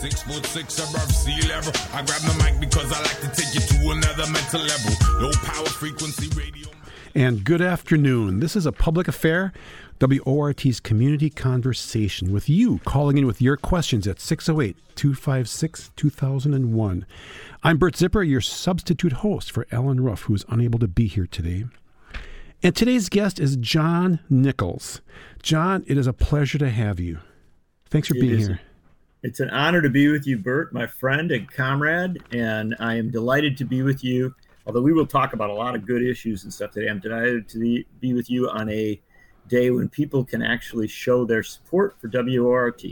Six foot six above sea level. I grab the mic because I like to take you to another mental level. Low power frequency radio. And good afternoon. This is a public affair, WORT's community conversation with you calling in with your questions at 608 256 2001. I'm Bert Zipperer, your substitute host for Allen Ruff, who is unable to be here today. And today's guest is John Nichols. John, it is a pleasure to have you. Thanks for It being is. here. It's an honor to be with you, Bert, my friend and comrade, and I am delighted to be with you. Although we will talk about a lot of good issues and stuff today, I'm delighted to be- with you on a day when people can actually show their support for WORT.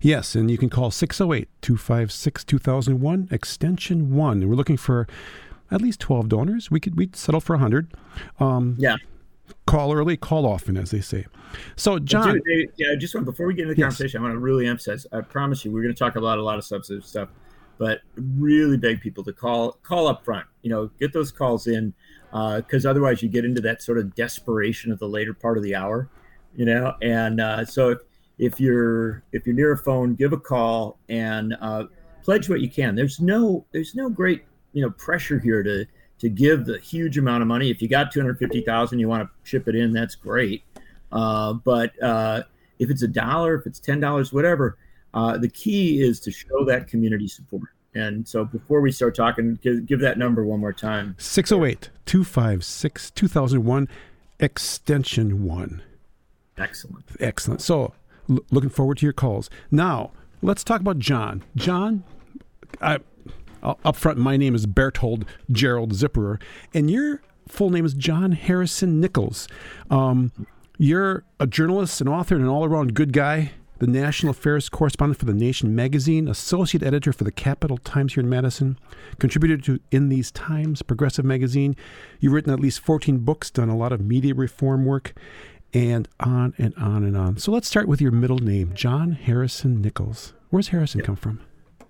Yes, and you can call 608 256 2001, extension 1. And we're looking for at least 12 donors. We could we'd settle for 100. Um, Yeah, call early, call often, as they say. So, John, yeah. Just want before we get into the Yes. conversation, I want to really emphasize. I promise you, we're going to talk about a lot of substantive stuff, but really beg people to call call up front. You know, get those calls in because otherwise you get into that sort of desperation of the later part of the hour. You know, and uh, so if if you're if you're near a phone, give a call and uh, pledge what you can. There's no there's no great you know pressure here to to give the huge amount of money. If you got two hundred fifty thousand, you want to ship it in. That's great. Uh, but uh, if it's a dollar, if it's ten dollars, whatever, uh, the key is to show that community support. And so, before we start talking, give, give that number one more time. 608 256 2001, extension 1. Excellent. Excellent. So, l- looking forward to your calls. Now, let's talk about John. John, I, uh, up front, my name is Berthold Gerald Zipperer, and your full name is John Harrison Nichols. Um, you're a journalist, an author, and an all around good guy. The national affairs correspondent for The Nation magazine, associate editor for the Capital Times here in Madison, contributor to In These Times, Progressive magazine. You've written at least 14 books, done a lot of media reform work, and on and on and on. So let's start with your middle name, John Harrison Nichols. Where's Harrison come from?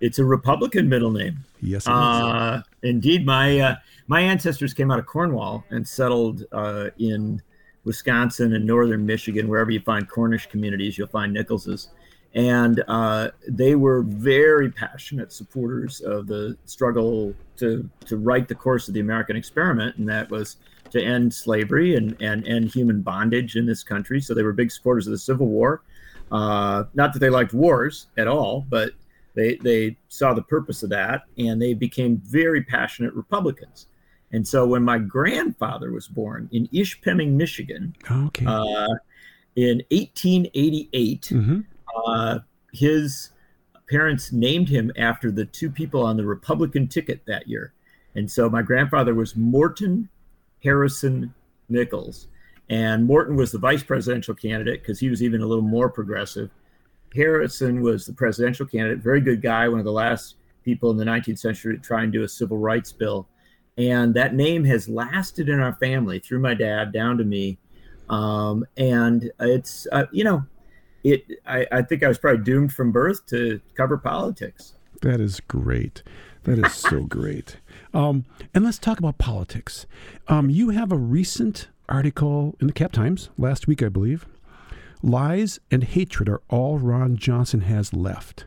It's a Republican middle name. Yes, it is. Uh, indeed, my uh, my ancestors came out of Cornwall and settled uh, in Wisconsin and northern Michigan. Wherever you find Cornish communities, you'll find Nicholses, and uh, they were very passionate supporters of the struggle to to right the course of the American experiment, and that was to end slavery and and end human bondage in this country. So they were big supporters of the Civil War. Uh, not that they liked wars at all, but they they saw the purpose of that, and they became very passionate Republicans. And so when my grandfather was born in Ishpeming, Michigan, okay. uh, in 1888, hmm uh, his parents named him after the two people on the Republican ticket that year. And so my grandfather was Morton Harrison Nichols. And Morton was the vice presidential candidate because he was even a little more progressive. Harrison was the presidential candidate, very good guy, one of the last people in the 19th century to try and do a civil rights bill. And that name has lasted in our family through my dad down to me. Um, and it's, uh, you know, it I, I think I was probably doomed from birth to cover politics. That is great. That is so great. Um, and let's talk about politics. Um, you have a recent article in the Cap Times last week, I believe. Lies and hatred are all Ron Johnson has left.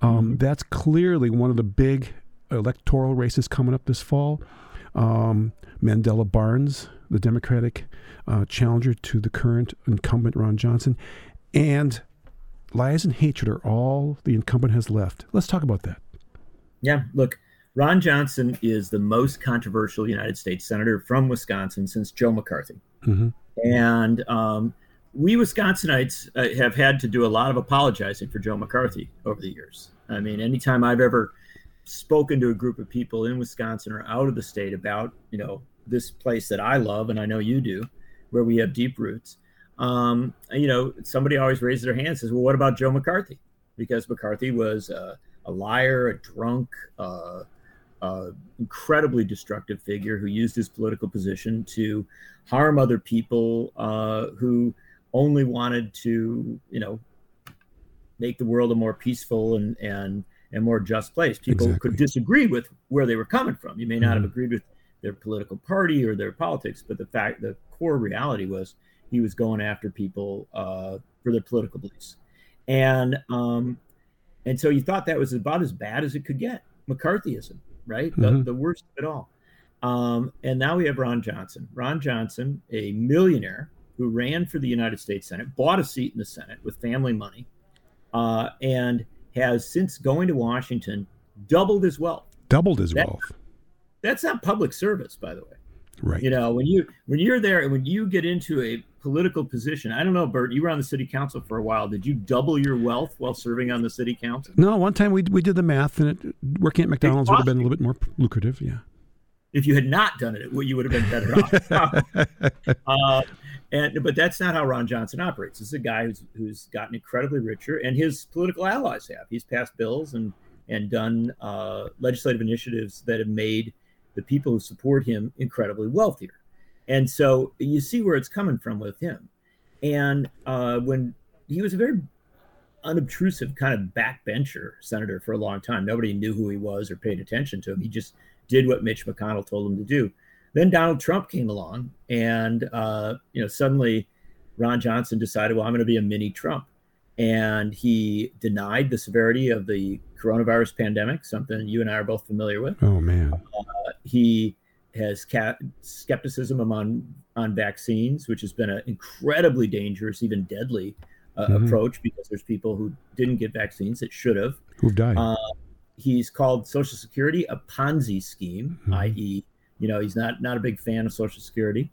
Um, That's clearly one of the big electoral races coming up this fall. Um, Mandela Barnes, the Democratic uh, challenger to the current incumbent Ron Johnson, and lies and hatred are all the incumbent has left. Let's talk about that. Yeah, look, Ron Johnson is the most controversial United States senator from Wisconsin since Joe McCarthy. Mhm. And um, we Wisconsinites uh, have had to do a lot of apologizing for Joe McCarthy over the years. I mean, anytime I've ever spoken to a group of people in Wisconsin or out of the state about, you know, this place that I love, and I know you do, where we have deep roots, um, you know, somebody always raises their hand and says, well, what about Joe McCarthy? Because McCarthy was uh, a liar, a drunk, uh, uh, incredibly destructive figure who used his political position to harm other people uh, who only wanted to, you know, make the world a more peaceful and and and more just place. People Exactly. could disagree with where they were coming from. You may not have Mhm. agreed with their political party or their politics, but the fact, the core reality was he was going after people uh, for their political beliefs, and um, And so you thought that was about as bad as it could get. McCarthyism, right? The, mm-hmm. the worst of it all. Um, and now we have Ron Johnson. Ron Johnson, a millionaire who ran for the United States Senate, bought a seat in the Senate with family money, uh, and has since going to Washington doubled his wealth. Doubled his that, wealth. That's not public service, by the way. Right. You know, when you when you're there and when you get into a political position, I don't know, Bert, you were on the city council for a while. Did you double your wealth while serving on the city council? No, one time we we did the math and it, working at McDonald's would have been a little bit more lucrative. Yeah. If you had not done it, you would have been better off. uh, and but that's not how Ron Johnson operates. This is a guy who's who's gotten incredibly richer, and his political allies have. He's passed bills and and done uh, legislative initiatives that have made the people who support him incredibly wealthier. And so you see where it's coming from with him. And uh, when he was a very unobtrusive kind of backbencher senator for a long time, nobody knew who he was or paid attention to him. He just did what Mitch McConnell told him to do. Then Donald Trump came along, and uh, you know suddenly Ron Johnson decided, well, I'm going to be a mini Trump, and he denied the severity of the coronavirus pandemic, something you and I are both familiar with. Oh man, uh, he has ca- skepticism among on vaccines, which has been an incredibly dangerous, even deadly uh, mm-hmm. approach because there's people who didn't get vaccines that should have who've died. He's called Social Security a Ponzi scheme, mm-hmm. i.e., you know, he's not not a big fan of Social Security,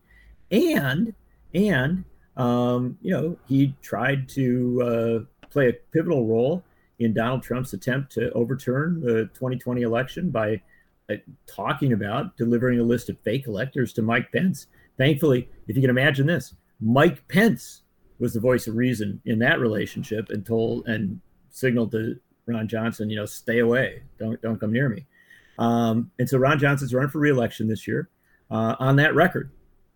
and and um, you know, he tried to uh, play a pivotal role in Donald Trump's attempt to overturn the 2020 election by uh, talking about delivering a list of fake electors to Mike Pence. Thankfully, if you can imagine this, Mike Pence was the voice of reason in that relationship and told and signaled to Ron Johnson, you know, stay away, don't don't come near me. Um, and so Ron Johnson's running for reelection this year uh, on that record.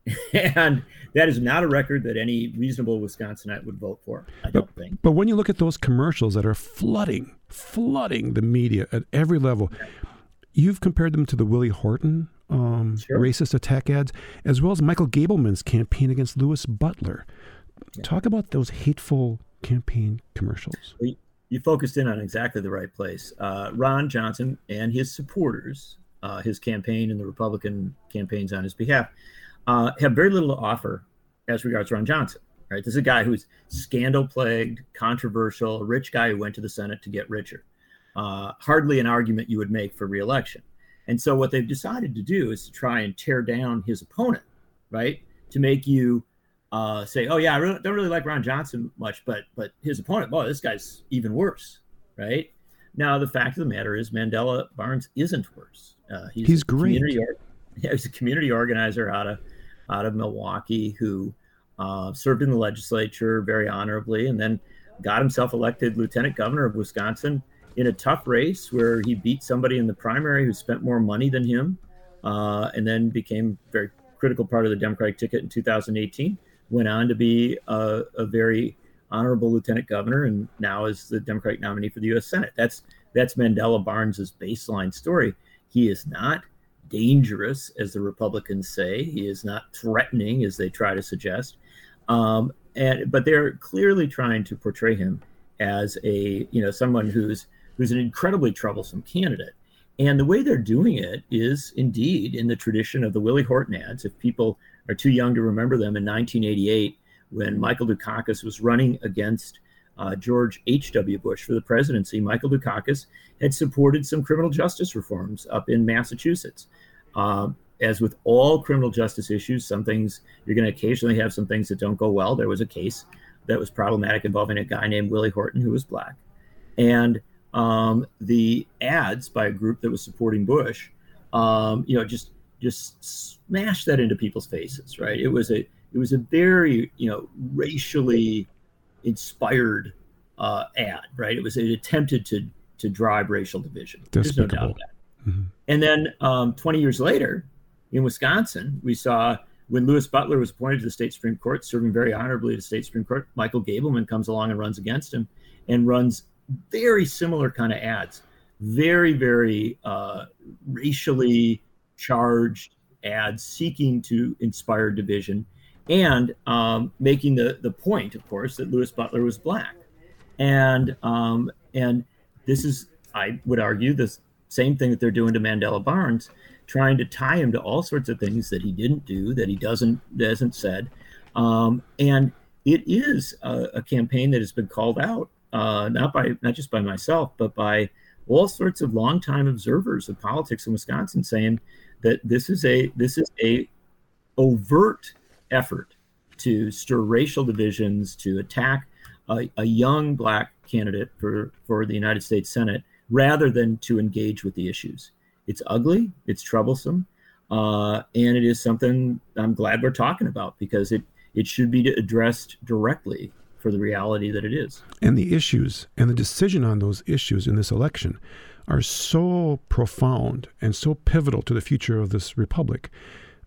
and that is not a record that any reasonable Wisconsinite would vote for. I don't but, think. But when you look at those commercials that are flooding, flooding the media at every level, you've compared them to the Willie Horton um, sure. racist attack ads, as well as Michael Gableman's campaign against Louis Butler. Yeah. Talk about those hateful campaign commercials. You focused in on exactly the right place. Uh, Ron Johnson and his supporters, uh, his campaign and the Republican campaigns on his behalf, uh, have very little to offer as regards Ron Johnson. Right, this is a guy who's scandal plagued, controversial, a rich guy who went to the Senate to get richer. Uh, hardly an argument you would make for reelection. And so what they've decided to do is to try and tear down his opponent, right? To make you uh, say, "Oh yeah, I really, don't really like Ron Johnson much, but but his opponent, oh, this guy's even worse," right? Now the fact of the matter is, Mandela Barnes isn't worse. Uh, he's, he's great. Or, yeah, he's a community organizer out of out of Milwaukee who uh, served in the legislature very honorably, and then got himself elected lieutenant governor of Wisconsin in a tough race where he beat somebody in the primary who spent more money than him, uh, and then became very critical part of the Democratic ticket in 2018. Went on to be a, a very honorable lieutenant governor, and now is the Democratic nominee for the U.S. Senate. That's that's Mandela Barnes's baseline story. He is not dangerous, as the Republicans say. He is not threatening, as they try to suggest. Um, and but they're clearly trying to portray him as a you know someone who's who's an incredibly troublesome candidate. And the way they're doing it is indeed in the tradition of the Willie Horton ads. If people are too young to remember them, in 1988, when Michael Dukakis was running against uh, George H.W. Bush for the presidency, Michael Dukakis had supported some criminal justice reforms up in Massachusetts. Uh, as with all criminal justice issues, some things you're going to occasionally have some things that don't go well. There was a case that was problematic involving a guy named Willie Horton who was black. And um, the ads by a group that was supporting Bush, um, you know, just just smashed that into people's faces, right? It was a it was a very you know racially inspired uh, ad, right? It was it attempted to to drive racial division. There's no doubt that. Mm-hmm. And then um, 20 years later, in Wisconsin, we saw when Louis Butler was appointed to the state supreme court, serving very honorably at the state supreme court. Michael Gableman comes along and runs against him, and runs very similar kind of ads, very very uh, racially charged ads seeking to inspire division and um, making the the point, of course, that Louis Butler was black, and um, and this is, I would argue, the same thing that they're doing to Mandela Barnes, trying to tie him to all sorts of things that he didn't do, that he doesn't doesn't said, um, and it is a, a, campaign that has been called out uh, not by not just by myself, but by all sorts of longtime observers of politics in Wisconsin, saying that this is a this is a overt effort to stir racial divisions, to attack a, a young black candidate for for the United States Senate, rather than to engage with the issues. It's ugly, it's troublesome, uh, and it is something I'm glad we're talking about because it it should be addressed directly for the reality that it is. And the issues and the decision on those issues in this election are so profound and so pivotal to the future of this republic.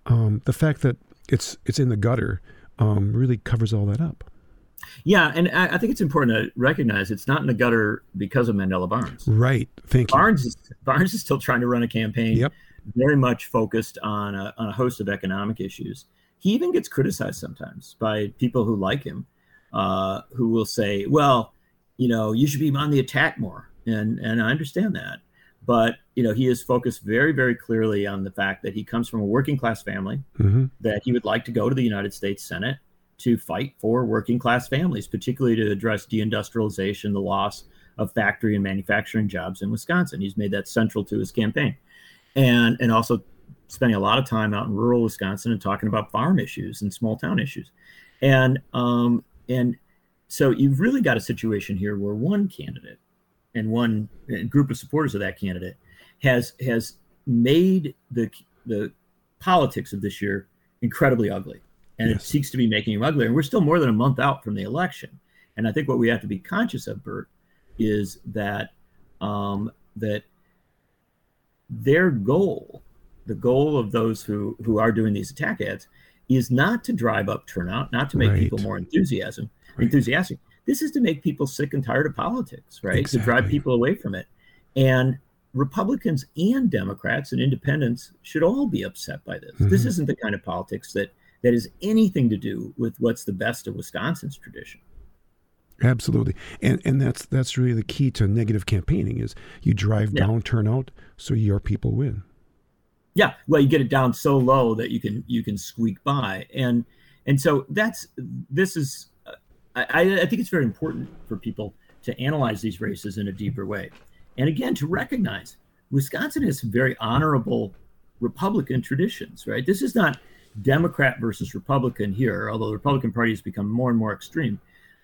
Um, the fact that it's it's in the gutter um, really covers all that up. Yeah, and I, I, think it's important to recognize it's not in the gutter because of Mandela Barnes. Right. Thank Barnes you. Is, Barnes is still trying to run a campaign, yep. very much focused on a, on a host of economic issues. He even gets criticized sometimes by people who like him uh, who will say, well, you know, you should be on the attack more. And, and I understand that. But, you know, he is focused very, very clearly on the fact that he comes from a working class family, mm-hmm. that he would like to go to the United States Senate to fight for working class families, particularly to address deindustrialization, the loss of factory and manufacturing jobs in Wisconsin. He's made that central to his campaign. And, and also spending a lot of time out in rural Wisconsin and talking about farm issues and small town issues. And um, and so you've really got a situation here where one candidate and one group of supporters of that candidate has has made the the politics of this year incredibly ugly, and yes. it seeks to be making them uglier. And we're still more than a month out from the election, and I think what we have to be conscious of, Bert, is that um, that their goal, the goal of those who who are doing these attack ads, is not to drive up turnout, not to make right. people more enthusiasm, right. enthusiastic. This is to make people sick and tired of politics, right? Exactly. To drive people away from it. And Republicans and Democrats and independents should all be upset by this. Mm-hmm. This isn't the kind of politics that that has anything to do with what's the best of Wisconsin's tradition. Absolutely, and and that's that's really the key to negative campaigning is you drive yeah. down turnout so your people win yeah well you get it down so low that you can you can squeak by. And and so that's this is I, I think it's very important for people to analyze these races in a deeper way. And again to recognize wisconsin has some very honorable republican traditions right? This is not democrat versus republican here although the republican party has become more and more extreme.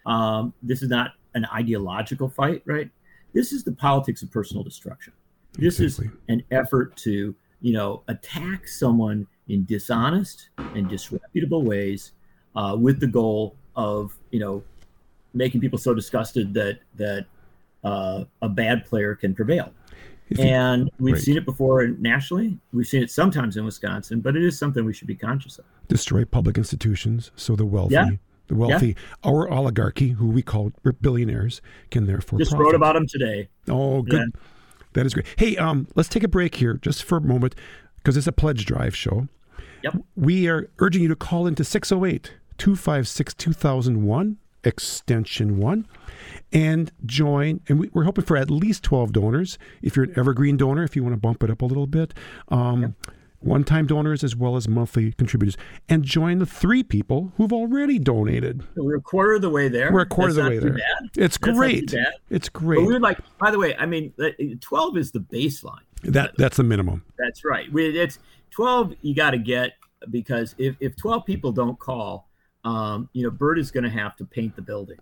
Um, this is not an ideological fight right? This is the politics of personal destruction. This exactly. is an effort to you know, attack someone in dishonest and disreputable ways uh, with the goal of, you know, making people so disgusted that that uh, a bad player can prevail. and we've right. seen it before nationally. We've seen it sometimes in Wisconsin, but it is something we should be conscious of. Destroy public institutions so the wealthy, yeah. the wealthy, yeah. our oligarchy, who we call billionaires, can therefore just profit. wrote about them today. Oh, good. Yeah. That is great. Hey, um, let's take a break here just for a moment because it's a pledge drive show. Yep. We are urging you to call into 608 256 2001, extension 1, and join. And we, are hoping for at least 12 donors. If you're an evergreen donor, if you want to bump it up a little bit. Um, yep one time donors as well as monthly contributors, and join the three people who've already donated. So we're a quarter of the way there. We're a quarter That's of the way there. Bad. It's That's great. It's great. But we're like, by the way, I mean, 12 is the baseline. That That's the minimum. That's right. It's 12 you got to get because if, if 12 people don't call, um, you know, Bert is going to have to paint the building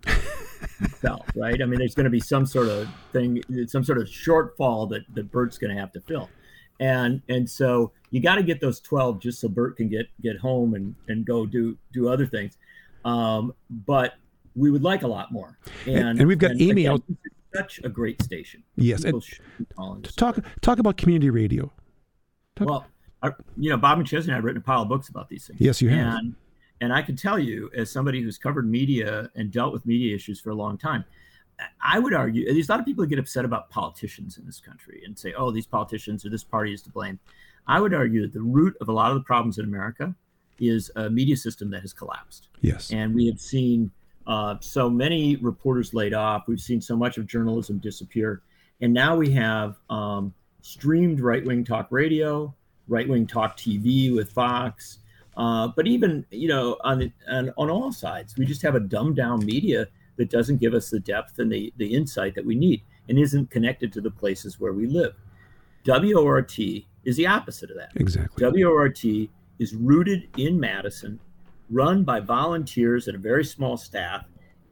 himself, right? I mean, there's going to be some sort of thing, some sort of shortfall that, that Bert's going to have to fill and and so you got to get those 12 just so bert can get get home and and go do do other things. Um, but we would like a lot more. And, and we've got and amy again, out such a great station. Yes and talk talk about community radio. Talk. well I, you know bob mcchesney i've written a pile of books about these things. Yes you have. And and i can tell you as somebody who's covered media and dealt with media issues for a long time I would argue there's a lot of people who get upset about politicians in this country and say, oh, these politicians or this party is to blame. I would argue that the root of a lot of the problems in America is a media system that has collapsed. Yes. And we have seen uh, so many reporters laid off. We've seen so much of journalism disappear. And now we have um, streamed right wing talk radio, right wing talk TV with Fox. Uh, but even you know on, the, on on all sides, we just have a dumbed down media that doesn't give us the depth and the the insight that we need, and isn't connected to the places where we live. WORT is the opposite of that. Exactly. WORT is rooted in Madison, run by volunteers and a very small staff.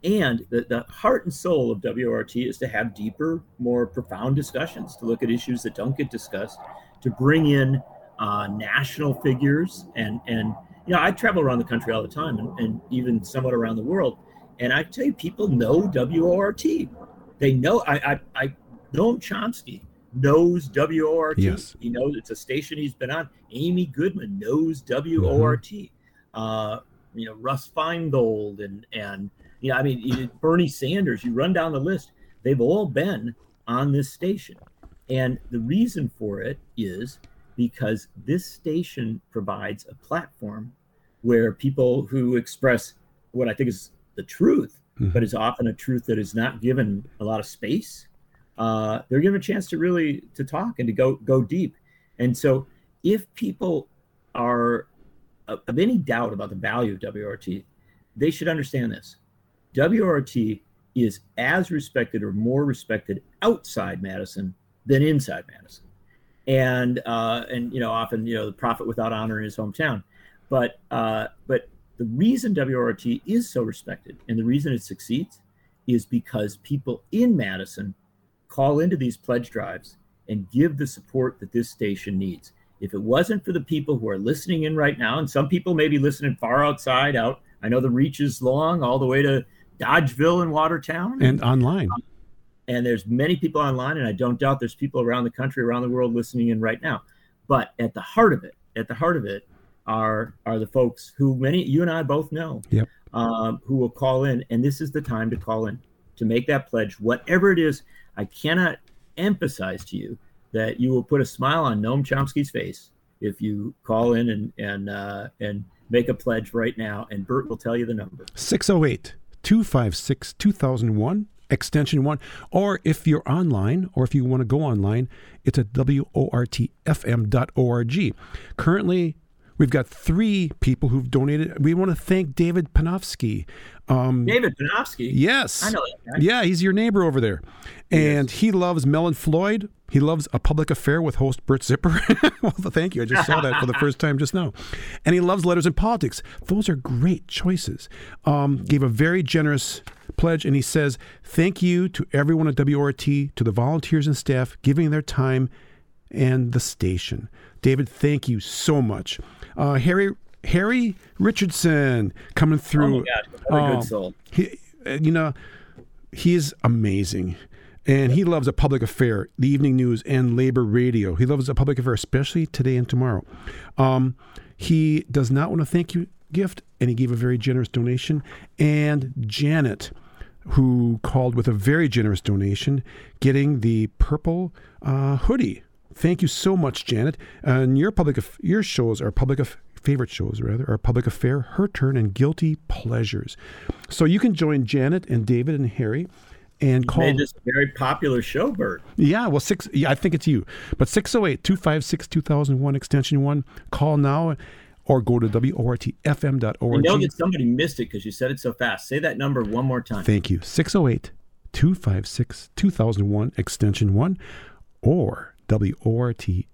And the, the heart and soul of WORT is to have deeper, more profound discussions, to look at issues that don't get discussed, to bring in uh, national figures. And, and, you know, I travel around the country all the time and, and even somewhat around the world. And I tell you, people know WORT. They know, I, I, I Noam Chomsky knows WORT. Yes. He knows it's a station he's been on. Amy Goodman knows WORT. Mm-hmm. Uh, you know, Russ Feingold and and you know, I mean, Bernie Sanders. You run down the list; they've all been on this station, and the reason for it is because this station provides a platform where people who express what I think is the truth, Mhm. but is often a truth that is not given a lot of space uh, they're given a chance to really to talk and to go go deep. And so, if people are of any doubt about the value of WORT, they should understand this. WORT is as respected or more respected outside Madison than inside Madison. And uh, and you know often you know the prophet without honor in his hometown, but uh, but the reason WORT is so respected and the reason it succeeds is because people in Madison call into these pledge drives and give the support that this station needs. If it wasn't for the people who are listening in right now, and some people may be listening far outside out, I know the reach is long, all the way to Dodgeville and Watertown. And online. and there's many people online, and I don't doubt there's people around the country, around the world listening in right now. But at the heart of it, at the heart of it, are are the folks who many you and I both know, Yep. um, who will call in, and this is the time to call in to make that pledge, whatever it is. I cannot emphasize to you that you will put a smile on Noam Chomsky's face if you call in and and uh, and make a pledge right now, and Bert will tell you the number. 608 256 2001, extension 1. Or if you're online, or if you want to go online, it's at WORTFM.org. Currently, we've got three people who've donated. We want to thank David Panofsky. Um, David Panofsky. yes. I know that guy. Yeah, he's your neighbor over there. And he loves Mel and Floyd. He loves A Public Affair with host Bert Zipperer. well, thank you. I just saw that for the first time just now. And he loves Letters and Politics. Those are great choices. Um, gave a very generous pledge, and he says, Thank you to everyone at WORT, to the volunteers and staff giving their time and the station. David, thank you so much. Uh, Harry Harry Richardson coming Oh through. my God, what a Oh, good soul. he, you know, he's amazing. And he loves a public affair, the evening news, and labor radio. He loves a public affair, especially today and tomorrow. Um, he does not want a thank you gift, and he gave a very generous donation. And Janet, who called with a very generous donation, getting the purple uh, hoodie. Thank you so much, Janet. And your public, aff- your shows are public aff- favorite shows, rather, are public affair, her turn, and guilty pleasures. So you can join Janet and David and Harry, and call. Made this a very popular show, Bert. Yeah, well, six. Yeah, I think it's you. But 608 256 2001 extension one. Call now or go to WORTFM.org. I know that somebody missed it because you said it so fast. Say that number one more time. Thank you. 608 256 2001 extension 1 or WORTFM.org.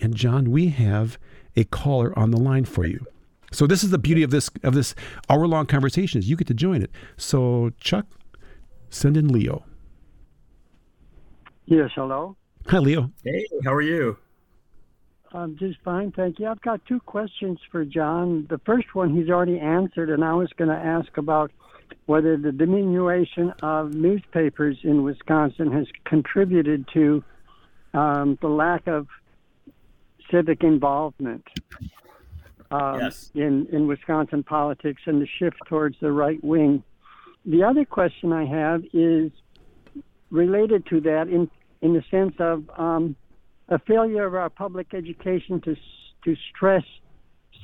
And John, we have a caller on the line for you. So this is the beauty of this of this hour long conversation is you get to join it. So Chuck, send in Leo. Yes, hello. Hi Leo. Hey, how are you? I'm just fine, thank you. I've got two questions for John. The first one he's already answered, and I was going to ask about whether the diminution of newspapers in Wisconsin has contributed to um, the lack of civic involvement um, Yes. in, in Wisconsin politics and the shift towards the right wing. The other question I have is related to that in, in the sense of um, a failure of our public education to, to stress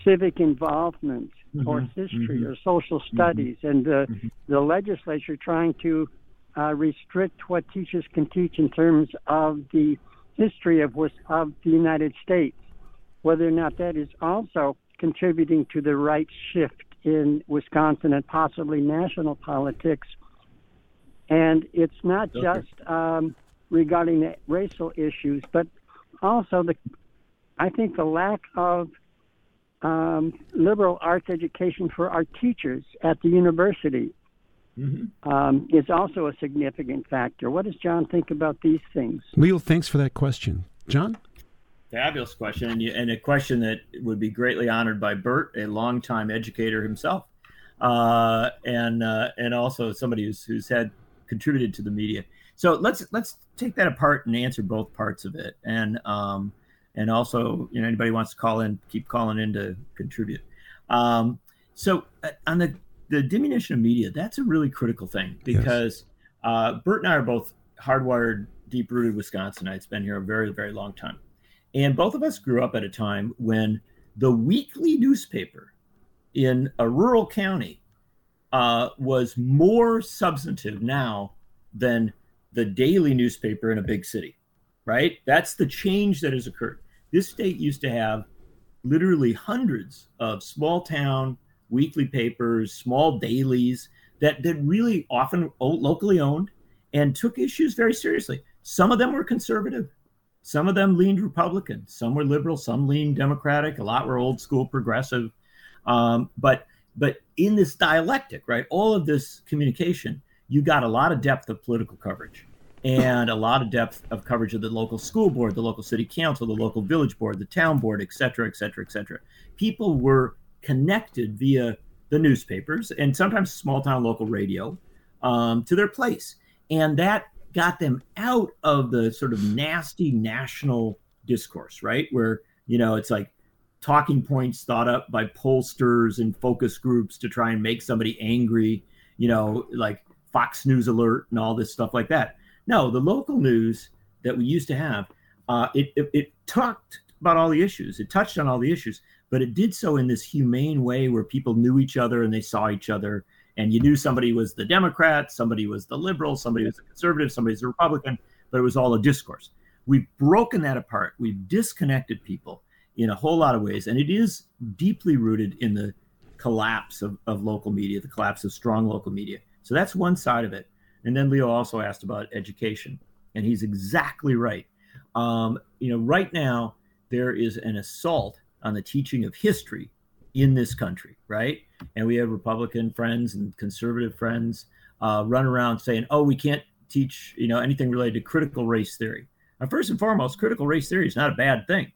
civic involvement or Mhm, history mhm. or social studies and the, the legislature trying to uh, restrict what teachers can teach in terms of the history of, of the United States, whether or not that is also contributing to the right shift in Wisconsin and possibly national politics. And it's not okay. just um, regarding the racial issues, but also the, I think the lack of um, liberal arts education for our teachers at the university mm-hmm. um, is also a significant factor. What does John think about these things? Leo, thanks for that question. John? Fabulous question, and, you, and a question that would be greatly honored by Bert, a longtime educator himself, uh, and uh, and also somebody who's who's had contributed to the media. So let's let's take that apart and answer both parts of it, and um, and also you know anybody wants to call in, keep calling in to contribute. Um, so uh, on the the diminution of media, that's a really critical thing because yes. uh, Bert and I are both hardwired, deep rooted Wisconsinites, been here a very, very long time. And both of us grew up at a time when the weekly newspaper in a rural county uh, was more substantive now than the daily newspaper in a big city, right? That's the change that has occurred. This state used to have literally hundreds of small town weekly papers, small dailies that that really often locally owned and took issues very seriously. Some of them were conservative, some of them leaned Republican, some were liberal, some leaned Democratic. A lot were old school progressive. Um, but but in this dialectic, right, all of this communication, you got a lot of depth of political coverage and a lot of depth of coverage of the local school board, the local city council, the local village board, the town board, et cetera, et cetera, et cetera. People were connected via the newspapers and sometimes small town local radio um, to their place. And that got them out of the sort of nasty national discourse, right? Where, you know, it's like talking points thought up by pollsters and focus groups to try and make somebody angry, you know, like Fox News Alert and all this stuff like that. No, the local news that we used to have, uh, it, it, it talked about all the issues. It touched on all the issues, but it did so in this humane way where people knew each other and they saw each other. And you knew somebody was the democrat somebody was the liberal somebody was a conservative somebody was a republican but it was all a discourse. We've broken that apart. We've disconnected people in a whole lot of ways and it is deeply rooted in the collapse of, of local media the collapse of strong local media. So that's one side of it and then leo also asked about education and he's exactly right um, you know right now there is an assault on the teaching of history in this country, right? And we have Republican friends and conservative friends uh, run around saying, "Oh, we can't teach, you know, anything related to critical race theory." Now, first and foremost, critical race theory is not a bad thing.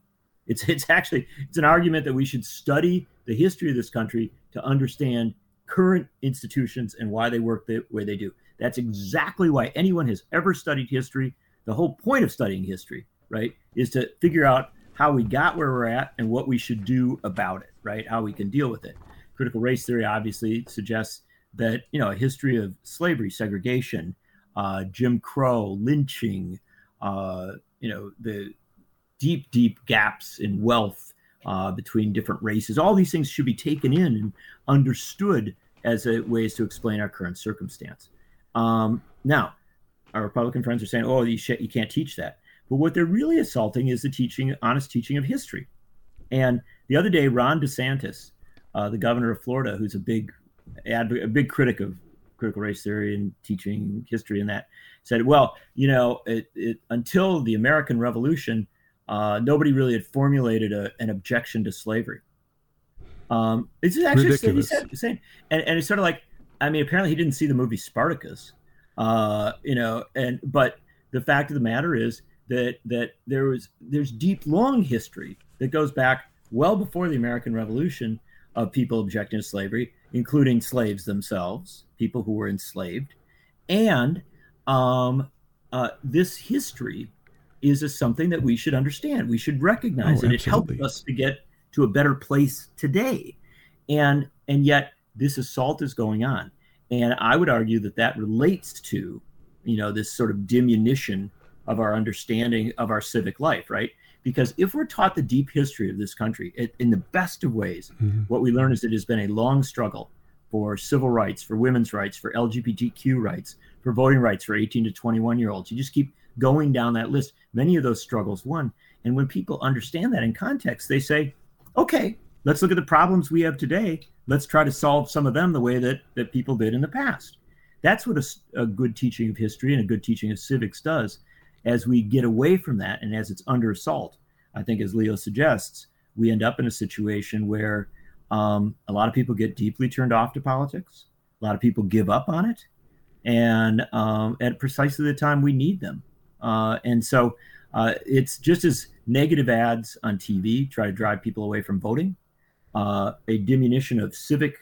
It's it's actually it's an argument that we should study the history of this country to understand current institutions and why they work the way they do. That's exactly why anyone has ever studied history. The whole point of studying history, right, is to figure out how we got where we're at and what we should do about it, right? How we can deal with it. Critical race theory obviously suggests that, you know, a history of slavery, segregation, uh, Jim Crow, lynching, uh, you know, the deep, deep gaps in wealth uh, between different races, all these things should be taken in and understood as a, ways to explain our current circumstance. Um, now, our Republican friends are saying, oh, you, sh- you can't teach that. But what they're really assaulting is the teaching, honest teaching of history. And the other day, Ron DeSantis, uh, the governor of Florida, who's a big advocate, a big critic of critical race theory and teaching history and that, said, "Well, you know, it, it, until the American Revolution, uh, nobody really had formulated a, an objection to slavery." Um, it's actually Ridiculous. Said, and, and it's sort of like, I mean, apparently he didn't see the movie Spartacus, uh, you know, and but the fact of the matter is that that there was there's deep long history that goes back well before the American Revolution of people objecting to slavery, including slaves themselves, people who were enslaved, and um, uh, this history is a, something that we should understand. We should recognize, oh, and it helps us to get to a better place today. And and yet this assault is going on, and I would argue that that relates to, you know, this sort of diminution of our understanding of our civic life, right? Because if we're taught the deep history of this country it, in the best of ways, mm-hmm. what we learn is it has been a long struggle for civil rights, for women's rights, for LGBTQ rights, for voting rights for 18 to 21 year olds. You just keep going down that list. Many of those struggles won. And when people understand that in context, they say, okay, let's look at the problems we have today. Let's try to solve some of them the way that, that people did in the past. That's what a, a good teaching of history and a good teaching of civics does. As we get away from that and as it's under assault, I think, as Leo suggests, we end up in a situation where um, a lot of people get deeply turned off to politics. A lot of people give up on it, and um, at precisely the time we need them. Uh, and so uh, it's just as negative ads on TV try to drive people away from voting, uh, a diminution of civic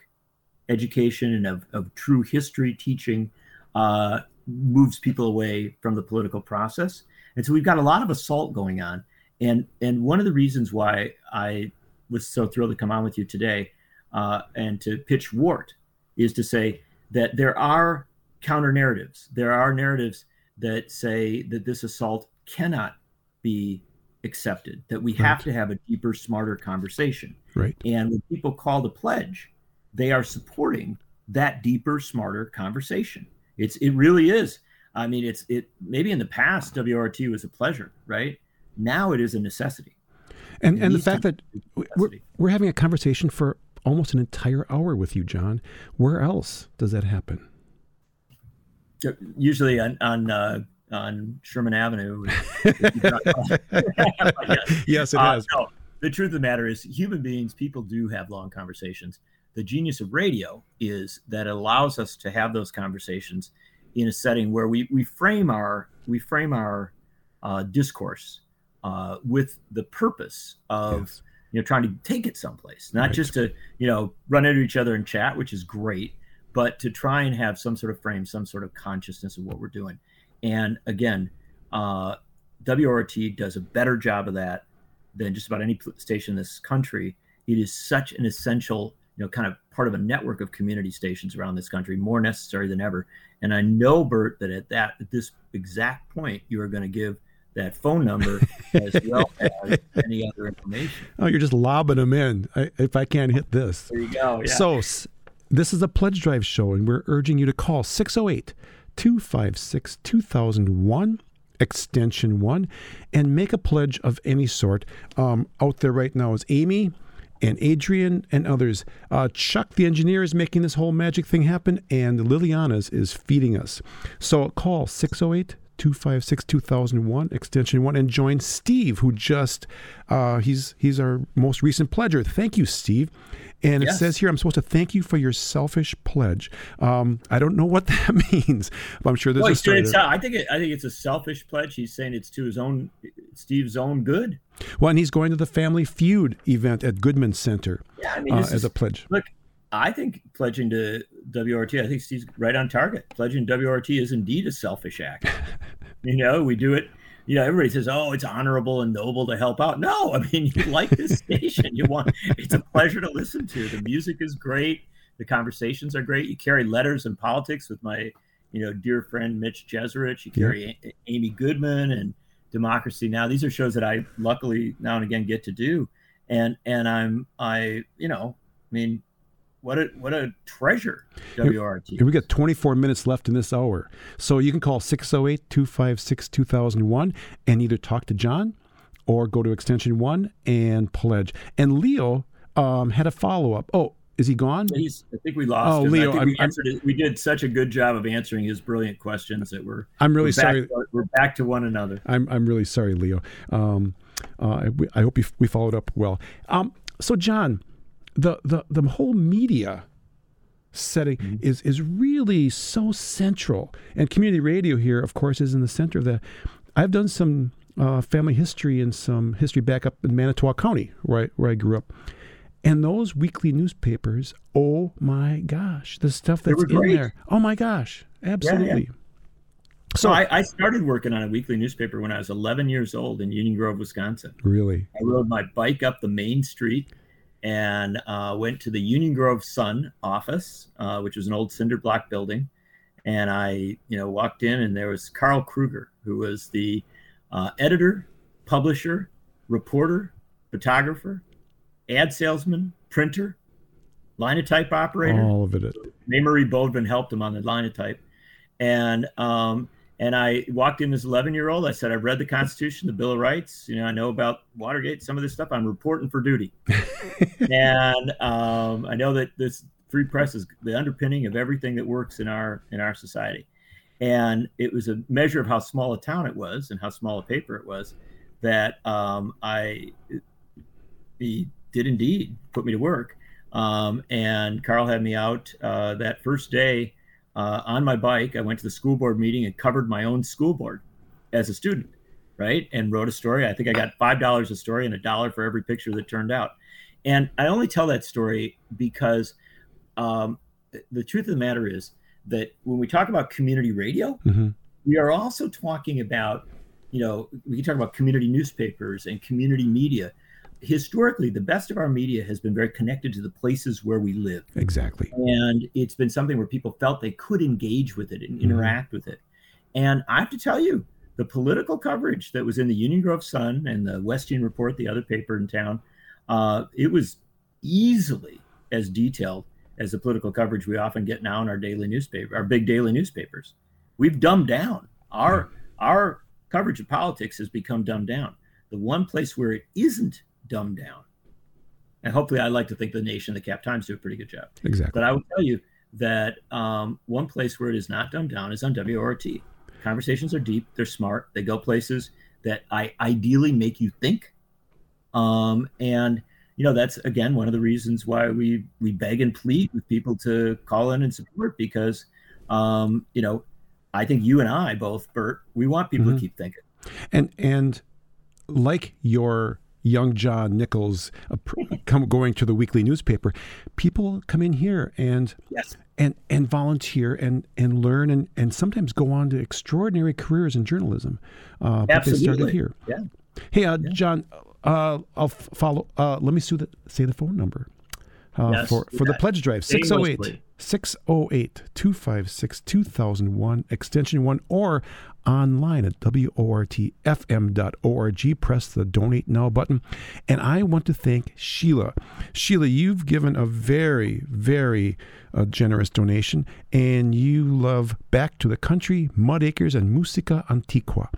education and of, of true history teaching uh, moves people away from the political process. And so we've got a lot of assault going on. And and one of the reasons why I was so thrilled to come on with you today uh, and to pitch WORT is to say that there are counter narratives. There are narratives that say that this assault cannot be accepted, that we right. have to have a deeper, smarter conversation. Right. And when people call the pledge, they are supporting that deeper, smarter conversation. It's it really is. I mean, it's it maybe in the past WORT was a pleasure, right? Now it is a necessity. And it and the fact that we're, we're having a conversation for almost an entire hour with you, John. Where else does that happen? Usually on on uh, on Sherman Avenue. yes, it uh, has. No, the truth of the matter is, human beings, people do have long conversations. The genius of radio is that it allows us to have those conversations in a setting where we we frame our we frame our uh, discourse uh, with the purpose of yes. you know trying to take it someplace, not right. just to you know run into each other and chat, which is great, but to try and have some sort of frame, some sort of consciousness of what we're doing. And again, uh, WORT does a better job of that than just about any station in this country. It is such an essential, you know, kind of part of a network of community stations around this country, more necessary than ever. And I know, Bert, that at that at this exact point, you are going to give that phone number as well as any other information. Oh, you're just lobbing them in. I, if I can't hit this. There you go. Yeah. So, this is a pledge drive show, and we're urging you to call 608 256 2001 extension 1 and make a pledge of any sort um, out there right now is amy and Adrian and others. Uh, Chuck, the engineer, is making this whole magic thing happen, and Liliana's is feeding us. So call 608 256 2001 extension 1 and join Steve who just uh, he's he's our most recent pledger. Thank you Steve. And it says here I'm supposed to thank you for your selfish pledge. Um, I don't know what that means but I'm sure there's well, a story uh, I think it, I think it's a selfish pledge. He's saying it's to his own Steve's own good. Well and he's going to the Family Feud event at Goodman Center yeah, I mean, uh, as is, a pledge. Look I think pledging to WORT, I think Steve's right on target. Pledging WORT is indeed a selfish act. you know, we do it. You know, everybody says, "Oh, it's honorable and noble to help out." No, I mean, you like this station. You want. It's a pleasure to listen to. The music is great. The conversations are great. You carry letters and politics with my, you know, dear friend Mitch Jeserich. You carry yeah. a- Amy Goodman and Democracy Now. These are shows that I luckily now and again get to do, and and I'm I you know, I mean, what a what a treasure WORT. we got 24 minutes left in this hour. So you can call 608-256-2001 and either talk to John or go to extension 1 and pledge. And Leo um, had a follow-up. Oh, is he gone? He's, I think we lost oh, him. Leo, we, we, did such a good job of answering his brilliant questions that we're. I'm really we're sorry. Back, we're back to one another. I'm I'm really sorry, Leo. Um, uh, I, I, hope we followed up well. Um, so, John, the the the whole media setting mm-hmm. is is really so central. And community radio here, of course, is in the center of that. I've done some uh, family history and some history back up in Manitowoc County, where I, where I grew up. And those weekly newspapers, oh my gosh, the stuff that's in there. Oh my gosh, absolutely. Yeah, yeah. So I, I, started working on a weekly newspaper when I was 11 years old in Union Grove, Wisconsin. Really? I rode my bike up the main street and uh, went to the Union Grove Sun office, uh, which was an old cinder block building. And I, you know, walked in, and there was Carl Kruger, who was the uh, editor, publisher, reporter, photographer, ad salesman, printer, linotype operator. All of it. Marie Bodvin helped him on the linotype. and um, and I walked in as 11 year old. I said, I've read the Constitution, the Bill of Rights. You know, I know about Watergate, some of this stuff. I'm reporting for duty. and um, I know that this free press is the underpinning of everything that works in our in our society. And it was a measure of how small a town it was and how small a paper it was that um, I he did indeed put me to work. Um, and Carl had me out uh, that first day uh, on my bike. I went to the school board meeting and covered my own school board as a student, right? And wrote a story. I think I got five dollars a story and a dollar for every picture that turned out. And I only tell that story because um, the truth of the matter is that when we talk about community radio, mm-hmm. we are also talking about, you know, we can talk about community newspapers and community media historically the best of our media has been very connected to the places where we live. Exactly. And it's been something where people felt they could engage with it and mm-hmm. interact with it. And i have to tell you the political coverage that was in the union grove sun and the westian report the other paper in town uh, it was easily as detailed as the political coverage we often get now in our daily newspaper our big daily newspapers. We've dumbed down. Our our coverage of politics has become dumbed down. The one place where it isn't dumbed down. And hopefully, I like to think the Nation, the Cap Times do a pretty good job. Exactly. But I will tell you that um, one place where it is not dumbed down is on WORT. Conversations are deep, they're smart, they go places that I ideally make you think. Um, and you know that's again one of the reasons why we we beg and plead with people to call in and support because um, you know I think you and I both, Bert, we want people mm-hmm. to keep thinking. And and like your young John Nichols uh, come going to the weekly newspaper, people come in here and yes. and and volunteer and and learn and and sometimes go on to extraordinary careers in journalism. Uh, Absolutely. But they started here. Yeah. Hey, uh, yeah. John, uh, I'll follow. Uh, let me the, say the phone number uh, yes, for for the pledge drive 608 608 256 2001 extension 1 or online at wortfm.org press the donate now button. And I want to thank Sheila. Sheila you've given a very very uh, generous donation and you love back to the country mud acres and musica antiqua.